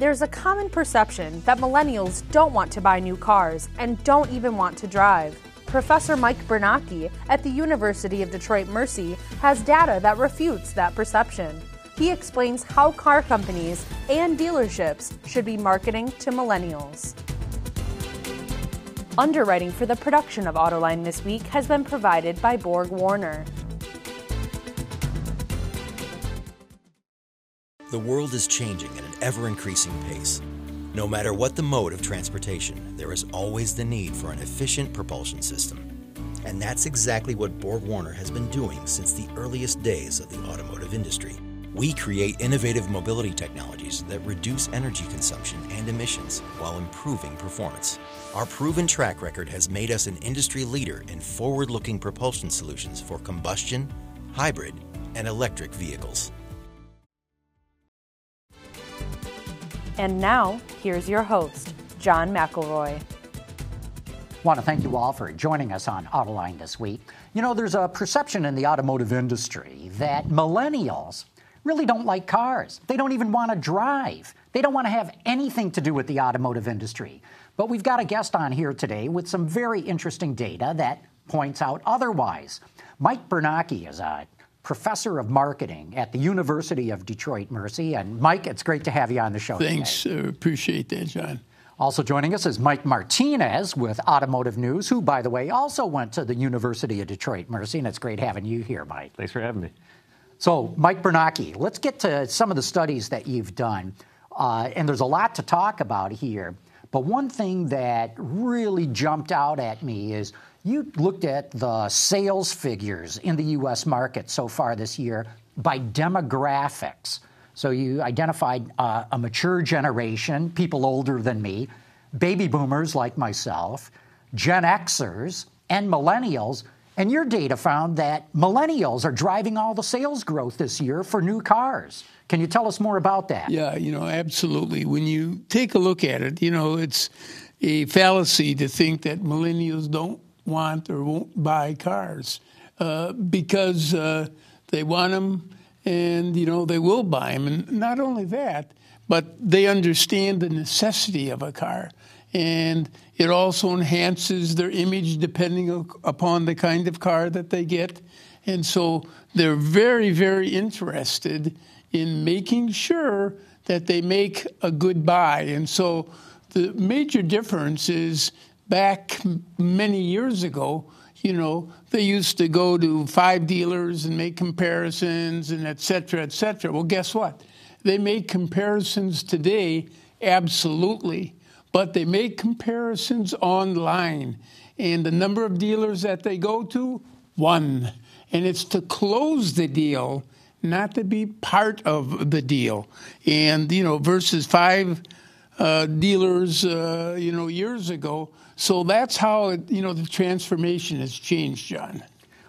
There's a common perception that millennials don't want to buy new cars and don't even want to drive. Professor Mike Bernacchi at the University of Detroit Mercy has data that refutes that perception. He explains how car companies and dealerships should be marketing to millennials. Underwriting for the production of Autoline this week has been provided by Borg Warner. The world is changing at an ever increasing pace. No matter what the mode of transportation, there is always the need for an efficient propulsion system. And that's exactly what Borg Warner has been doing since the earliest days of the automotive industry. We create innovative mobility technologies that reduce energy consumption and emissions while improving performance. Our proven track record has made us an industry leader in forward looking propulsion solutions for combustion, hybrid, and electric vehicles. And now, here's your host, John McElroy. I want to thank you all for joining us on Autoline this week. You know, there's a perception in the automotive industry that millennials really don't like cars. They don't even want to drive. They don't want to have anything to do with the automotive industry. But we've got a guest on here today with some very interesting data that points out otherwise. Mike Bernacchi is a professor of marketing at the University of Detroit Mercy. And Mike, it's great to have you on the show. Thanks. Uh, appreciate that, John. Also joining us is Mike Martinez with Automotive News, who, by the way, also went to the University of Detroit Mercy. And it's great having you here, Mike. Thanks for having me. So, Mike Bernacchi, let's get to some of the studies that you've done. Uh, and there's a lot to talk about here. But one thing that really jumped out at me is you looked at the sales figures in the U.S. market so far this year by demographics. So you identified uh, a mature generation, people older than me, baby boomers like myself, Gen Xers, and millennials. And your data found that millennials are driving all the sales growth this year for new cars. Can you tell us more about that? Yeah, you know, absolutely. When you take a look at it, you know, it's a fallacy to think that millennials don't want or won't buy cars uh, because uh, they want them and you know they will buy them and not only that but they understand the necessity of a car. And it also enhances their image depending upon the kind of car that they get. And so they're very very interested in making sure that they make a good buy. And so the major difference is back many years ago, you know, they used to go to five dealers and make comparisons and et cetera, et cetera. Well, guess what? They make comparisons today, absolutely, but they make comparisons online. And the number of dealers that they go to, one. And it's to close the deal, not to be part of the deal. And, you know, versus five uh, dealers, uh, you know, years ago, so that's how it, you know the transformation has changed, John.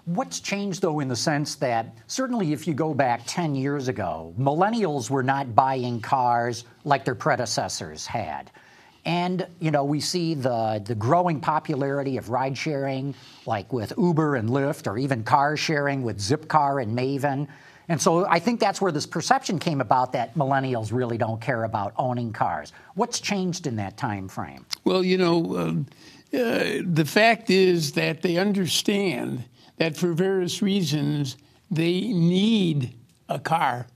What's changed, though, in the sense that certainly if you go back 10 years ago, millennials were not buying cars like their predecessors had. And, you know, we see the, the growing popularity of ride sharing, like with Uber and Lyft, or even car sharing with Zipcar and Maven. And so I think that's where this perception came about that millennials really don't care about owning cars. What's changed in that time frame? Well, you know, uh, uh, the fact is that they understand that for various reasons they need a car.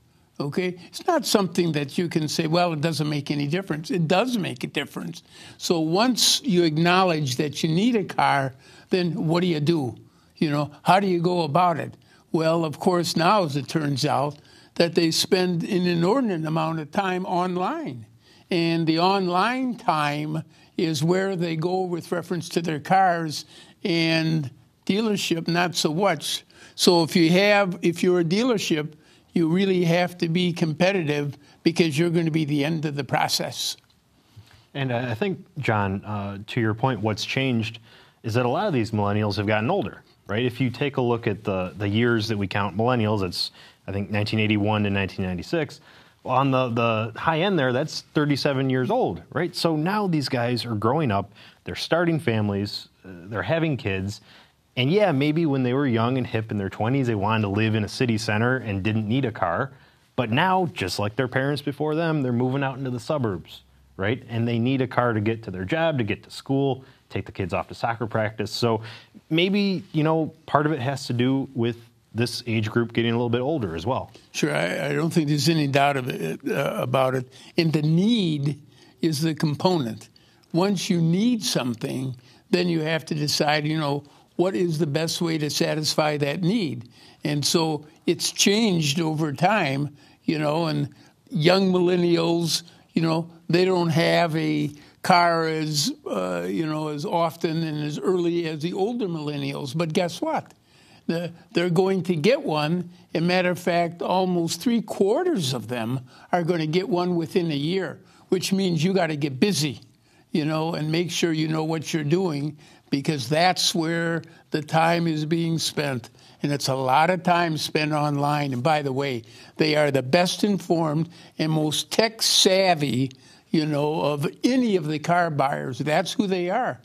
Okay? It's not something that you can say, well, it doesn't make any difference. It does make a difference. So once you acknowledge that you need a car, then what do you do? You know, how do you go about it? Well, of course, now as it turns out, that they spend an inordinate amount of time online. And the online time is where they go with reference to their cars and dealership, not so much. So if you have, if you're a dealership, you really have to be competitive because you're going to be the end of the process. And I think, John, uh, to your point, what's changed is that a lot of these millennials have gotten older right? If you take a look at the, the years that we count millennials, it's, I think, 1981 to 1996. On the, the high end there, that's 37 years old, right? So now these guys are growing up, they're starting families, uh, they're having kids. And yeah, maybe when they were young and hip in their 20s, they wanted to live in a city center and didn't need a car. But now, just like their parents before them, they're moving out into the suburbs, right? And they need a car to get to their job, to get to school, take the kids off to soccer practice. So maybe, you know, part of it has to do with this age group getting a little bit older as well. Sure, I, I don't think there's any doubt it, uh, about it. And the need is the component. Once you need something, then you have to decide, you know, what is the best way to satisfy that need. And so it's changed over time, you know, and young millennials, you know, they don't have a car as, uh, you know, as often and as early as the older millennials. But guess what? The, they're going to get one. As a matter of fact, almost three quarters of them are going to get one within a year, which means you got to get busy, you know, and make sure you know what you're doing because that's where the time is being spent. And it's a lot of time spent online. And by the way, they are the best informed and most tech savvy, you know, of any of the car buyers. That's who they are.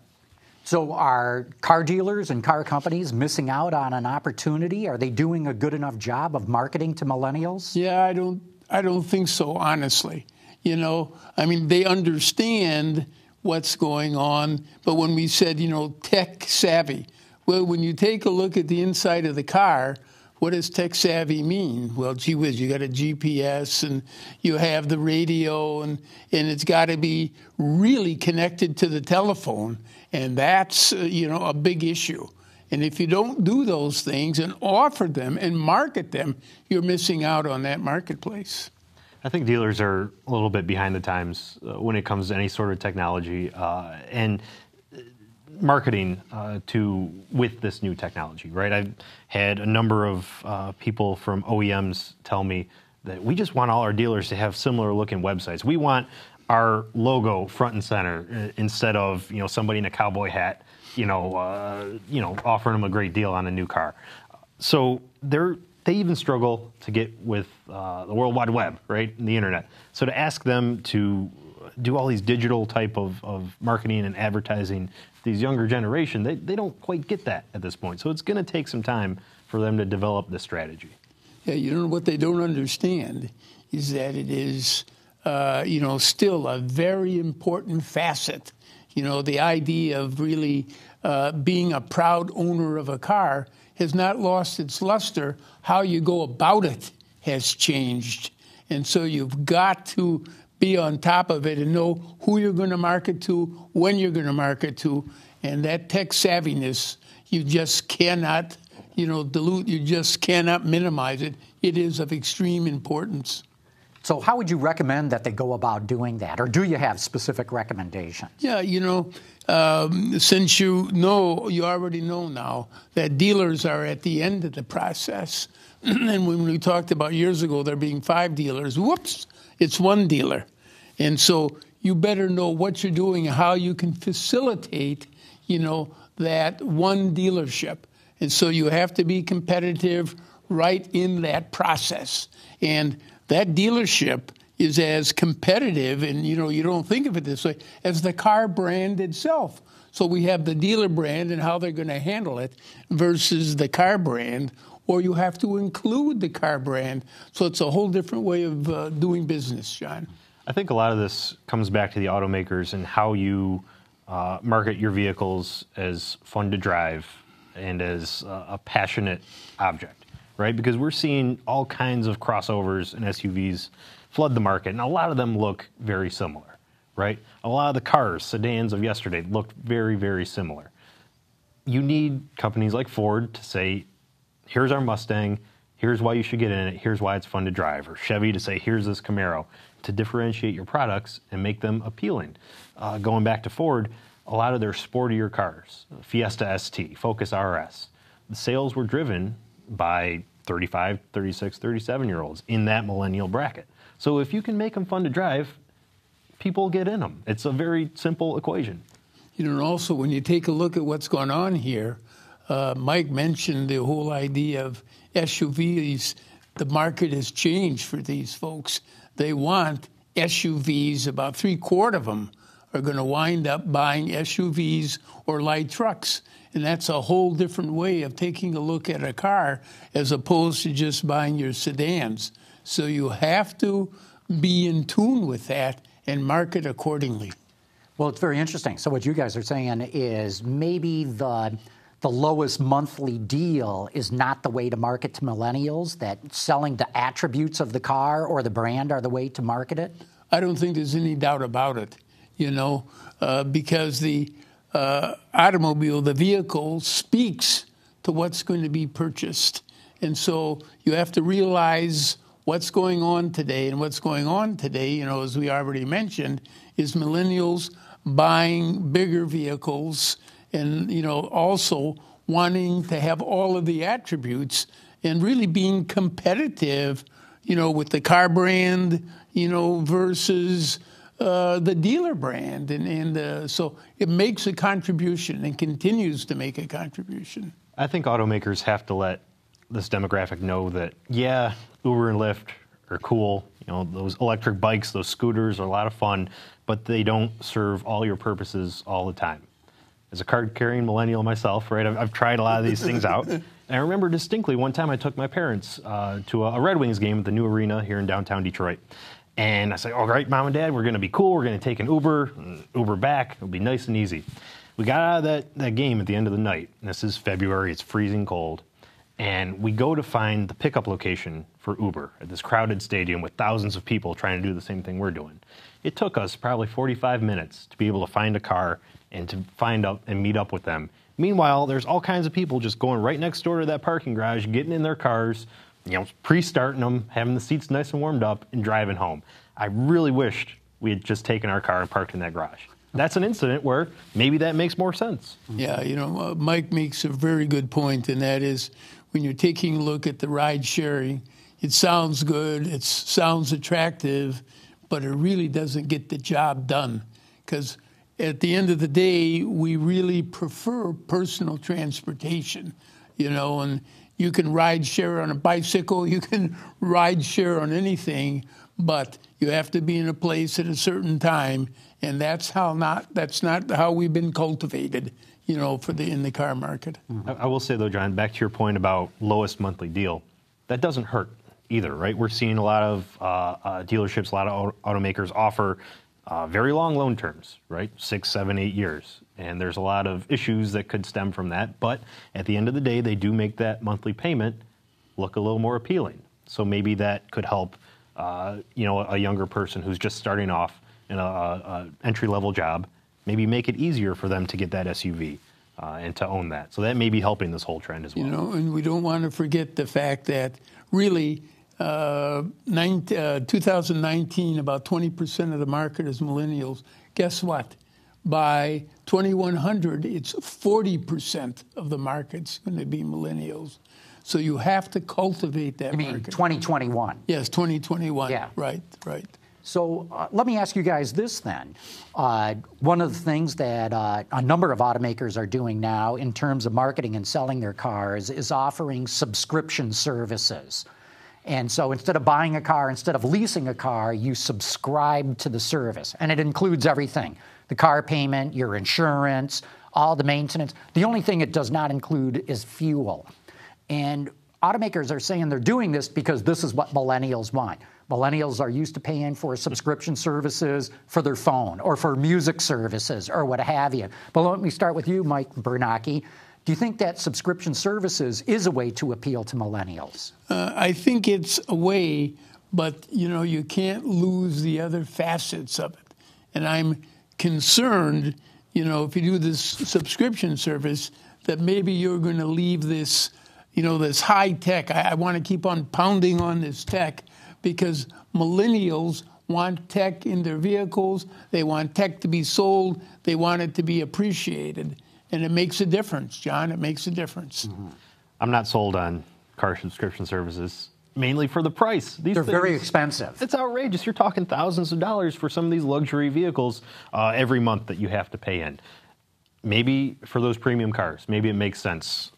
So, are car dealers and car companies missing out on an opportunity? Are they doing a good enough job of marketing to millennials? Yeah, I don't. I don't think so. Honestly, you know, I mean, they understand what's going on, but when we said, you know, tech savvy, well, when you take a look at the inside of the car, what does tech savvy mean? Well, gee whiz, you got a GPS and you have the radio, and, and it's got to be really connected to the telephone. And that's, uh, you know, a big issue. And if you don't do those things and offer them and market them, you're missing out on that marketplace. I think dealers are a little bit behind the times uh, when it comes to any sort of technology. Uh, and marketing uh, to with this new technology, right? I've had a number of uh, people from OEMs tell me that we just want all our dealers to have similar looking websites. We want our logo front and center uh, instead of you know somebody in a cowboy hat, you know, uh, you know, offering them a great deal on a new car. So they're they even struggle to get with uh, the World Wide Web, right, and the internet. So to ask them to do all these digital type of, of marketing and advertising these younger generation, they, they don't quite get that at this point. So it's going to take some time for them to develop this strategy. Yeah, you know what they don't understand is that it is, uh, you know, still a very important facet. You know, the idea of really uh, being a proud owner of a car has not lost its luster. How you go about it has changed. And so you've got to be on top of it and know who you're going to market to, when you're going to market to, and that tech savviness, you just cannot, you know, dilute. You just cannot minimize it. It is of extreme importance. So, how would you recommend that they go about doing that, or do you have specific recommendations? Yeah, you know, um, since you know, you already know now that dealers are at the end of the process. and when we talked about years ago there being five dealers, whoops, it's one dealer. And so you better know what you're doing how you can facilitate, you know, that one dealership. And so you have to be competitive right in that process. And that dealership is as competitive, and you know, you don't think of it this way, as the car brand itself. So we have the dealer brand and how they're going to handle it versus the car brand or you have to include the car brand. So it's a whole different way of uh, doing business, John. I think a lot of this comes back to the automakers and how you uh, market your vehicles as fun to drive and as uh, a passionate object, right? Because we're seeing all kinds of crossovers and SUVs flood the market, and a lot of them look very similar, right? A lot of the cars, sedans of yesterday, looked very, very similar. You need companies like Ford to say, here's our Mustang, here's why you should get in it, here's why it's fun to drive, or Chevy to say, here's this Camaro, to differentiate your products and make them appealing. Uh, going back to Ford, a lot of their sportier cars, Fiesta ST, Focus RS, the sales were driven by 35, 36, 37 year olds in that millennial bracket. So if you can make them fun to drive, people get in them. It's a very simple equation. You know, and also when you take a look at what's going on here, uh, Mike mentioned the whole idea of SUVs. The market has changed for these folks. They want SUVs. About three quarter of them are going to wind up buying SUVs or light trucks. And that's a whole different way of taking a look at a car as opposed to just buying your sedans. So you have to be in tune with that and market accordingly. Well, it's very interesting. So what you guys are saying is maybe the the lowest monthly deal is not the way to market to millennials. That selling the attributes of the car or the brand are the way to market it. I don't think there's any doubt about it. You know, uh, because the uh, automobile, the vehicle, speaks to what's going to be purchased, and so you have to realize what's going on today. And what's going on today, you know, as we already mentioned, is millennials buying bigger vehicles and, you know, also wanting to have all of the attributes and really being competitive, you know, with the car brand, you know, versus uh, the dealer brand. And, and uh, so it makes a contribution and continues to make a contribution. I think automakers have to let this demographic know that, yeah, Uber and Lyft are cool. You know, those electric bikes, those scooters are a lot of fun, but they don't serve all your purposes all the time. As a card carrying millennial myself, right, I've, I've, tried a lot of these things out. And I remember distinctly one time I took my parents uh, to a, a Red Wings game at the new arena here in downtown Detroit. And I said, all right, mom and dad, we're going to be cool. We're going to take an Uber, Uber back. It'll be nice and easy. We got out of that, that game at the end of the night. This is February, it's freezing cold and we go to find the pickup location for Uber at this crowded stadium with thousands of people trying to do the same thing we're doing. It took us probably 45 minutes to be able to find a car and to find up and meet up with them. Meanwhile, there's all kinds of people just going right next door to that parking garage, getting in their cars, you know, pre-starting them, having the seats nice and warmed up, and driving home. I really wished we had just taken our car and parked in that garage. That's an incident where maybe that makes more sense. Yeah, you know, uh, Mike makes a very good point, and that is when you're taking a look at the ride sharing, it sounds good, it sounds attractive, but it really doesn't get the job done. Because at the end of the day, we really prefer personal transportation, you know, and you can ride share on a bicycle, you can ride share on anything, but you have to be in a place at a certain time, and that's how not that's not how we've been cultivated you know, for the in the car market. I, I will say though, John, back to your point about lowest monthly deal, that doesn't hurt either, right? We're seeing a lot of uh, uh, dealerships, a lot of automakers offer uh, very long loan terms, right? Six, seven, eight years. And there's a lot of issues that could stem from that. But at the end of the day, they do make that monthly payment look a little more appealing. So maybe that could help, uh, you know, a younger person who's just starting off in a, a entry level job maybe make it easier for them to get that SUV. Uh, and to own that. So that may be helping this whole trend as well. You know, and we don't want to forget the fact that really uh, nine, uh, 2019, about 20% of the market is millennials. Guess what? By 2100, it's 40% of the market's going to be millennials. So you have to cultivate that I mean, market. 2021. Yes, 2021. Yeah. Right, right. So uh, let me ask you guys this then. Uh, one of the things that uh, a number of automakers are doing now in terms of marketing and selling their cars is offering subscription services. And so instead of buying a car, instead of leasing a car, you subscribe to the service. And it includes everything the car payment, your insurance, all the maintenance. The only thing it does not include is fuel. And automakers are saying they're doing this because this is what millennials want. Millennials are used to paying for subscription services for their phone or for music services or what have you. But let me start with you, Mike Bernacchi. Do you think that subscription services is a way to appeal to millennials? Uh, I think it's a way, but you know you can't lose the other facets of it. And I'm concerned, you know, if you do this subscription service, that maybe you're going to leave this, you know, this high tech. I, I want to keep on pounding on this tech, because millennials want tech in their vehicles. They want tech to be sold. They want it to be appreciated. And it makes a difference, John. It makes a difference. Mm-hmm. I'm not sold on car subscription services, mainly for the price. These They're things, very expensive. It's outrageous. You're talking thousands of dollars for some of these luxury vehicles uh, every month that you have to pay in. Maybe for those premium cars, maybe it makes sense.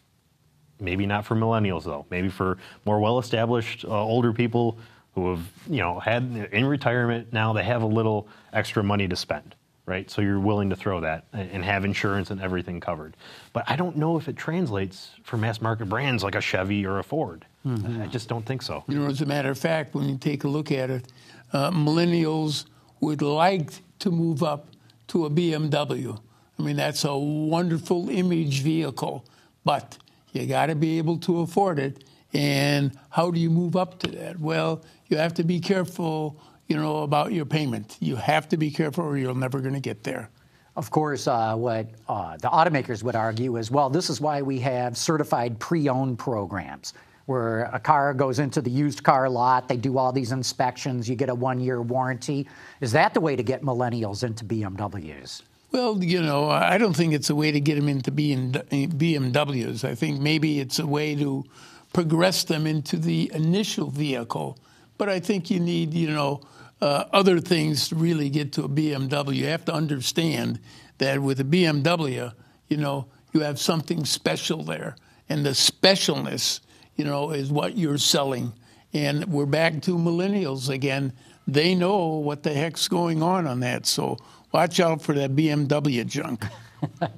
Maybe not for millennials, though. Maybe for more well established, uh, older people who have you know had in retirement now they have a little extra money to spend right so you're willing to throw that and have insurance and everything covered but i don't know if it translates for mass market brands like a chevy or a ford Mm-hmm. I just don't think so. You know, as a matter of fact, when you take a look at it, uh, millennials would like to move up to a BMW. I mean, that's a wonderful image vehicle, but you got to be able to afford it. And how do you move up to that? Well, you have to be careful, you know, about your payment. You have to be careful, or you're never going to get there. Of course, uh, what uh, the automakers would argue is, well, this is why we have certified pre-owned programs where a car goes into the used car lot, they do all these inspections, you get a one year warranty. Is that the way to get millennials into BMWs? Well, you know, I don't think it's a way to get them into BMWs. I think maybe it's a way to progress them into the initial vehicle. But I think you need, you know, uh, other things to really get to a BMW. You have to understand that with a BMW, you know, you have something special there. And the specialness you know, is what you're selling. And we're back to millennials again. They know what the heck's going on on that. So watch out for that BMW junk.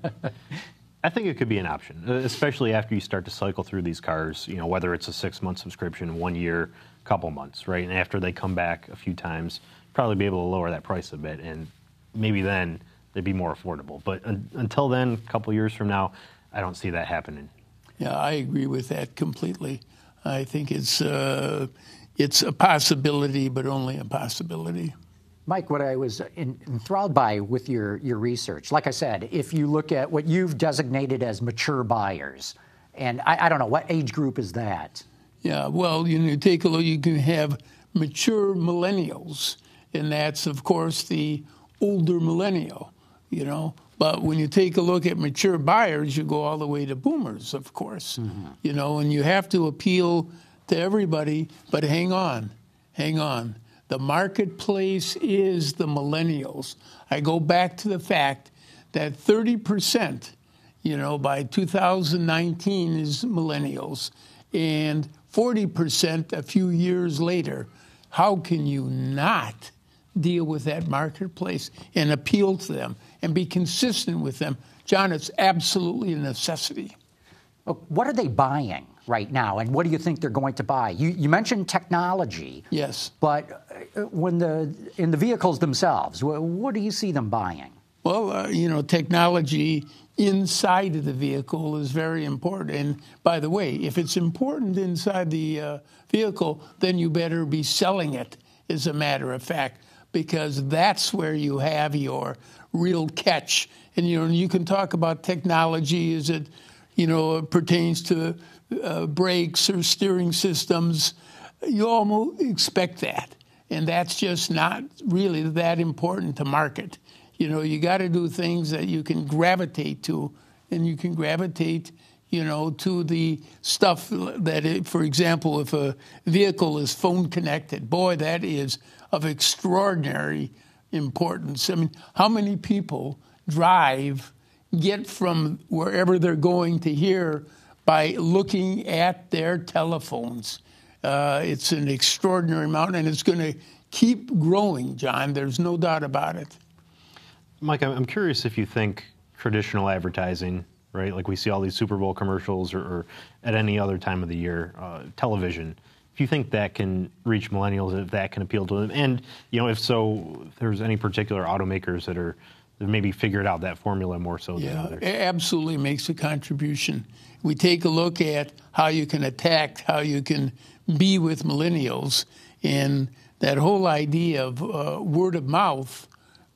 I think it could be an option, especially after you start to cycle through these cars. You know, whether it's a six-month subscription, one year, couple months, right? And after they come back a few times, probably be able to lower that price a bit, and maybe then they'd be more affordable. But un- until then, a couple years from now, I don't see that happening. Yeah, I agree with that completely. I think it's uh, it's a possibility, but only a possibility. Mike, what I was enthralled by with your, your research, like I said, if you look at what you've designated as mature buyers, and I, I don't know, what age group is that? Yeah, well, you know, take a look, you can have mature millennials, and that's, of course, the older millennial, you know. But when you take a look at mature buyers, you go all the way to boomers, of course. Mm-hmm. You know, and you have to appeal to everybody. But hang on, hang on. The marketplace is the millennials. I go back to the fact that 30%, you know, by 2019 is millennials, and 40% a few years later. How can you not deal with that marketplace and appeal to them? and be consistent with them. John, it's absolutely a necessity. What are they buying right now, and what do you think they're going to buy? You, you mentioned technology. Yes. But uh, when the in the vehicles themselves, what do you see them buying? Well, uh, you know, technology inside of the vehicle is very important. And by the way, if it's important inside the uh, vehicle, then you better be selling it, as a matter of fact, because that's where you have your real catch. And you know, you can talk about technology as it, you know, pertains to uh, brakes or steering systems. You almost expect that, and that's just not really that important to market. You know, you got to do things that you can gravitate to, and you can gravitate you know, to the stuff that, it, for example, if a vehicle is phone connected, boy, that is of extraordinary importance. I mean, how many people drive, get from wherever they're going to here by looking at their telephones? Uh, it's an extraordinary amount, and it's going to keep growing, John. There's no doubt about it. Mike, I'm curious if you think traditional advertising, right, like we see all these Super Bowl commercials or, or at any other time of the year, uh, television, if you think that can reach millennials, if that can appeal to them, and you know, if so, if there's any particular automakers that are that maybe figured out that formula more so yeah, than others. It absolutely makes a contribution. We take a look at how you can attack, how you can be with millennials, and that whole idea of uh, word of mouth,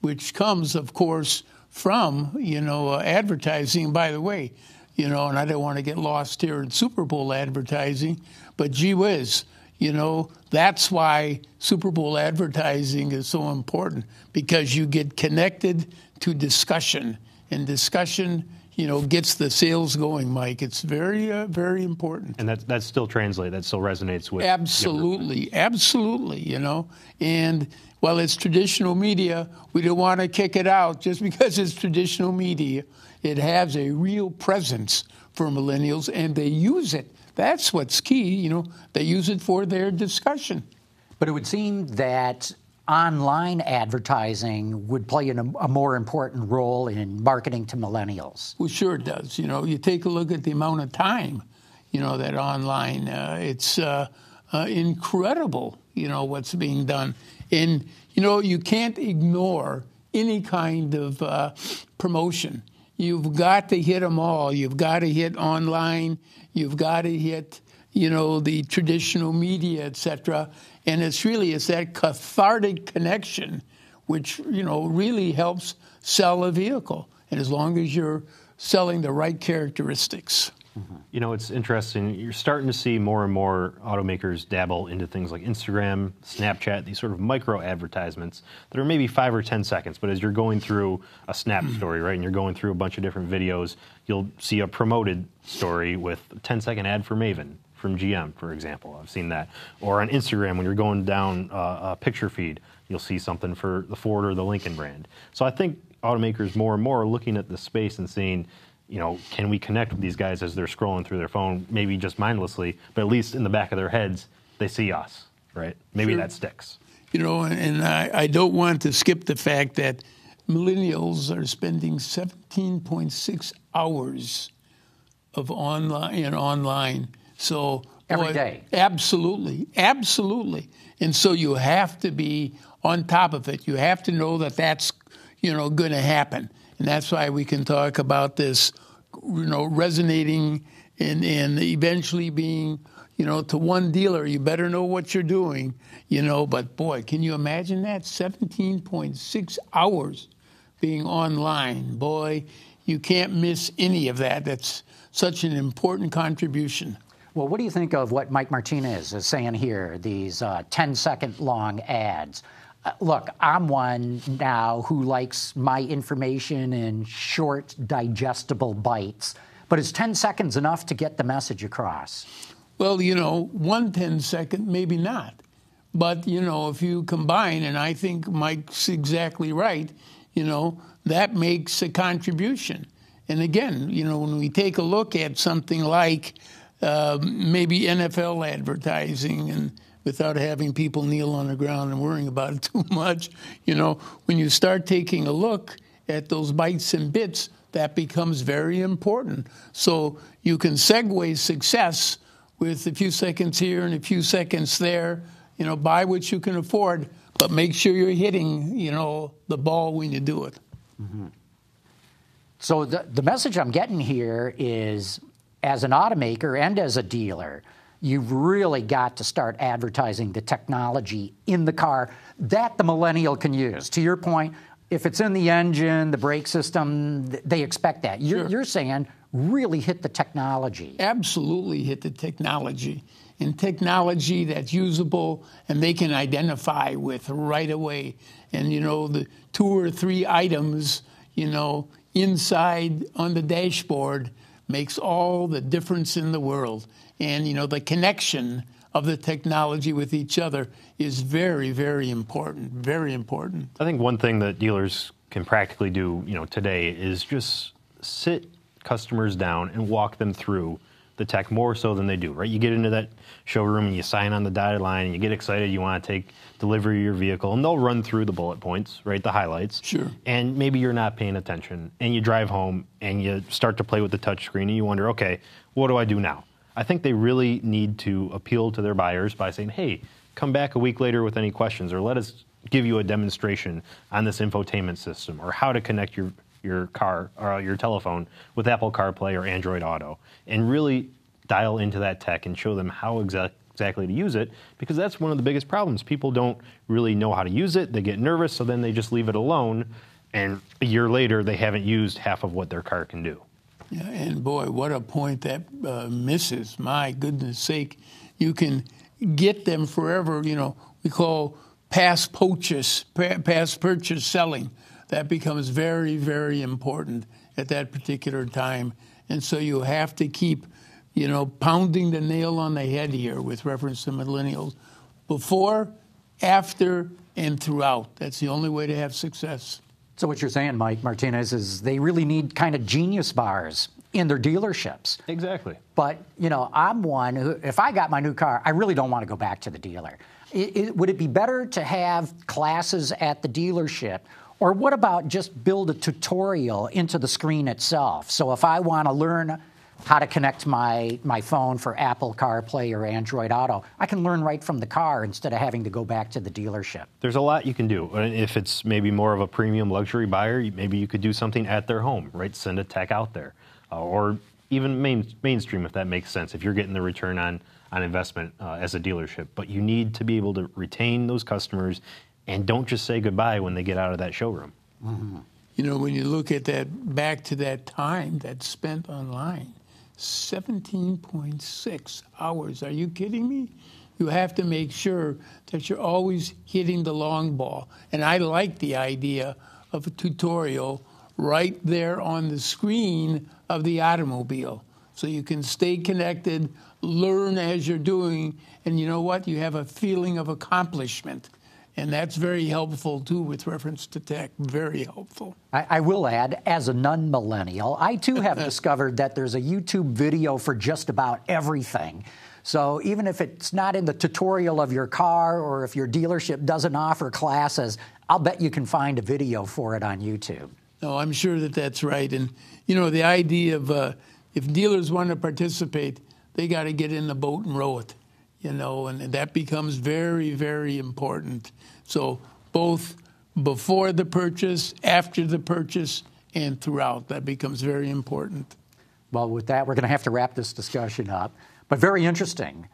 which comes, of course, from you know uh, advertising. By the way, you know, and I don't want to get lost here in Super Bowl advertising, but gee whiz, you know, that's why Super Bowl advertising is so important because you get connected to discussion, and discussion, you know, gets the sales going. Mike, it's very, uh, very important. And that that still translates. That still resonates with absolutely, absolutely. You know, and while it's traditional media, we don't want to kick it out just because it's traditional media. It has a real presence for millennials, and they use it that's what's key. You know, they use it for their discussion. But it would seem that online advertising would play a more important role in marketing to millennials. Well, sure it does. You know, you take a look at the amount of time, you know, that online. Uh, it's uh, uh, incredible, you know, what's being done. And, you know, you can't ignore any kind of uh, promotion. You've got to hit them all. You've got to hit online. You've got to hit, you know, the traditional media, et cetera. And it's really it's that cathartic connection, which you know really helps sell a vehicle. And as long as you're selling the right characteristics. Mm-hmm. You know, it's interesting. You're starting to see more and more automakers dabble into things like Instagram, Snapchat, these sort of micro advertisements that are maybe five or 10 seconds. But as you're going through a Snap mm-hmm. story, right, and you're going through a bunch of different videos, you'll see a promoted story with a 10 second ad for Maven from GM, for example. I've seen that. Or on Instagram, when you're going down uh, a picture feed, you'll see something for the Ford or the Lincoln brand. So I think automakers more and more are looking at the space and seeing, you know, can we connect with these guys as they're scrolling through their phone, maybe just mindlessly, but at least in the back of their heads, they see us, right? Maybe sure. that sticks. You know, and I, I don't want to skip the fact that millennials are spending 17.6 hours of online and online. So every boy, day, absolutely, absolutely. And so you have to be on top of it. You have to know that that's you know going to happen, and that's why we can talk about this, you know, resonating and and eventually being you know, to one dealer, you better know what you're doing, you know. But boy, can you imagine that? 17.6 hours being online. Boy, you can't miss any of that. That's such an important contribution. Well, what do you think of what Mike Martinez is saying here, these uh, 10 second long ads? Uh, look, I'm one now who likes my information in short, digestible bites, but is 10 seconds enough to get the message across? Well, you know, one 10 second, maybe not. But, you know, if you combine, and I think Mike's exactly right, you know, that makes a contribution. And again, you know, when we take a look at something like uh, maybe NFL advertising and without having people kneel on the ground and worrying about it too much, you know, when you start taking a look at those bites and bits, that becomes very important. So you can segue success with a few seconds here and a few seconds there. You know, buy what you can afford, but make sure you're hitting, you know, the ball when you do it. Mm-hmm. So the, the message I'm getting here is as an automaker and as a dealer, you've really got to start advertising the technology in the car that the millennial can use. To your point, if it's in the engine, the brake system, they expect that. You're, sure. you're saying really hit the technology. Absolutely hit the technology. And technology that's usable and they can identify with right away. And, you know, the two or three items, you know, inside on the dashboard makes all the difference in the world. And, you know, the connection of the technology with each other is very, very important. Very important. I think one thing that dealers can practically do, you know, today is just sit customers down and walk them through the tech more so than they do, right? You get into that showroom and you sign on the dotted line and you get excited, you want to take delivery of your vehicle, and they'll run through the bullet points, right? The highlights. Sure. And maybe you're not paying attention and you drive home and you start to play with the touchscreen and you wonder, okay, what do I do now? I think they really need to appeal to their buyers by saying, hey, come back a week later with any questions or let us give you a demonstration on this infotainment system or how to connect your your car or your telephone with Apple CarPlay or Android Auto and really dial into that tech and show them how exact, exactly to use it because that's one of the biggest problems. People don't really know how to use it, they get nervous, so then they just leave it alone, and a year later, they haven't used half of what their car can do. Yeah, and boy, what a point that uh, misses. My goodness sake, you can get them forever, you know, we call past purchase, past purchase selling that becomes very, very important at that particular time. And so you have to keep, you know, pounding the nail on the head here with reference to millennials before, after, and throughout. That's the only way to have success. So what you're saying, Mike Martinez, is they really need kind of genius bars in their dealerships. Exactly. But you know, I'm one who, if I got my new car, I really don't want to go back to the dealer. It, it, would it be better to have classes at the dealership or what about just build a tutorial into the screen itself? So if I want to learn how to connect my, my phone for Apple CarPlay or Android Auto. I can learn right from the car instead of having to go back to the dealership. There's a lot you can do. If it's maybe more of a premium luxury buyer, maybe you could do something at their home, right? Send a tech out there. Uh, or even main, mainstream, if that makes sense, if you're getting the return on, on investment uh, as a dealership. But you need to be able to retain those customers and don't just say goodbye when they get out of that showroom. Mm-hmm. You know, when you look at that, back to that time that's spent online, 17.6 hours. Are you kidding me? You have to make sure that you're always hitting the long ball. And I like the idea of a tutorial right there on the screen of the automobile. So you can stay connected, learn as you're doing, and you know what? You have a feeling of accomplishment. And that's very helpful too with reference to tech. Very helpful. I, I will add, as a non millennial, I too have discovered that there's a YouTube video for just about everything. So even if it's not in the tutorial of your car or if your dealership doesn't offer classes, I'll bet you can find a video for it on YouTube. No, I'm sure that that's right. And, you know, the idea of uh, if dealers want to participate, they got to get in the boat and row it you know, and that becomes very, very important. So both before the purchase, after the purchase, and throughout, that becomes very important. Well, with that, we're going to have to wrap this discussion up. But very interesting.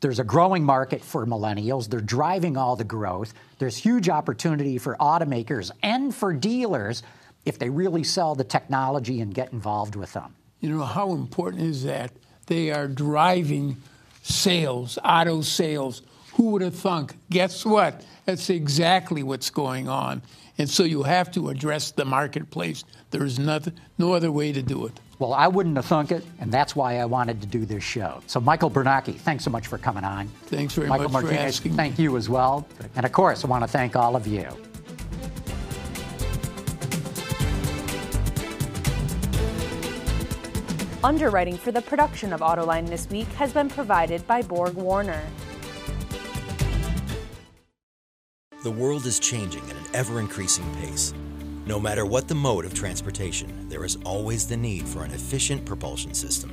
There's a growing market for millennials. They're driving all the growth. There's huge opportunity for automakers and for dealers if they really sell the technology and get involved with them. You know, how important is that? They are driving sales, auto sales. Who would have thunk? Guess what? That's exactly what's going on. And so you have to address the marketplace. There is nothing, no other way to do it. Well, I wouldn't have thunk it, and that's why I wanted to do this show. So, Michael Bernacchi, thanks so much for coming on. Thanks very Michael much Martinez, for asking. Thank you as well. And of course, I want to thank all of you. Underwriting for the production of Autoline this week has been provided by Borg Warner. The world is changing at an ever increasing pace. No matter what the mode of transportation, there is always the need for an efficient propulsion system.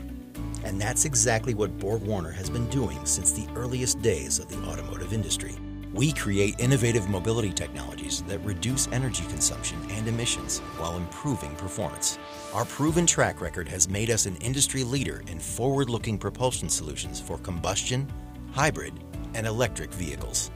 And that's exactly what Borg Warner has been doing since the earliest days of the automotive industry. We create innovative mobility technologies that reduce energy consumption and emissions while improving performance. Our proven track record has made us an industry leader in forward looking propulsion solutions for combustion, hybrid, and electric vehicles.